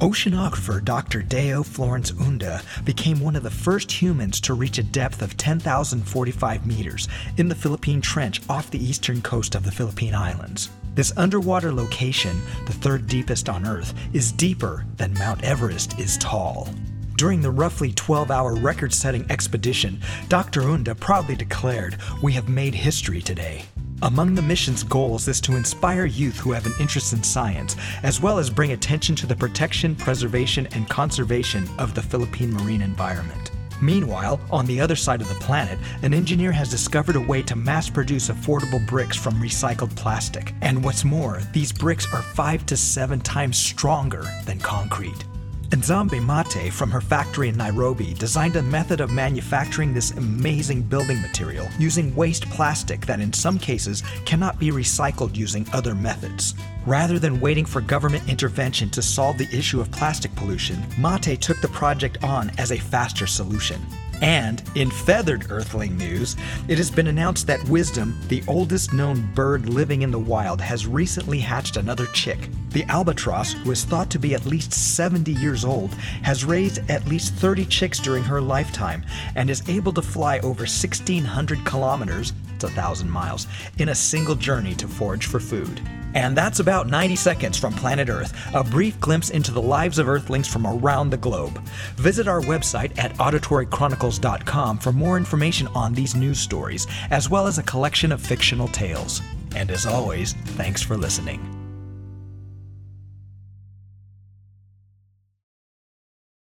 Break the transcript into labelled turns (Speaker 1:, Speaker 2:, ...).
Speaker 1: Oceanographer Dr. Deo Florence Onda became one of the first humans to reach a depth of 10,045 meters in the Philippine Trench off the eastern coast of the Philippine Islands. This underwater location, the third deepest on Earth, is deeper than Mount Everest is tall. During the roughly 12 hour record setting expedition, Dr. Onda proudly declared, We have made history today. Among the mission's goals is to inspire youth who have an interest in science, as well as bring attention to the protection, preservation, and conservation of the Philippine marine environment. Meanwhile, on the other side of the planet, an engineer has discovered a way to mass produce affordable bricks from recycled plastic. And what's more, these bricks are five to seven times stronger than concrete. Nzambi Matee from her factory in Nairobi designed a method of manufacturing this amazing building material using waste plastic that in some cases cannot be recycled using other methods. Rather than waiting for government intervention to solve the issue of plastic pollution, Matee took the project on as a faster solution. And in feathered earthling news, it has been announced that Wisdom, the oldest known bird living in the wild, has recently hatched another chick. The albatross, who is thought to be at least 70 years old, has raised at least 30 chicks during her lifetime and is able to fly over 1,600 kilometers, a thousand miles, in a single journey to forage for food. And that's about 90 seconds from planet Earth, a brief glimpse into the lives of Earthlings from around the globe. Visit our website at auditorychronicles.com for more information on these news stories, as well as a collection of fictional tales. And as always, thanks for listening.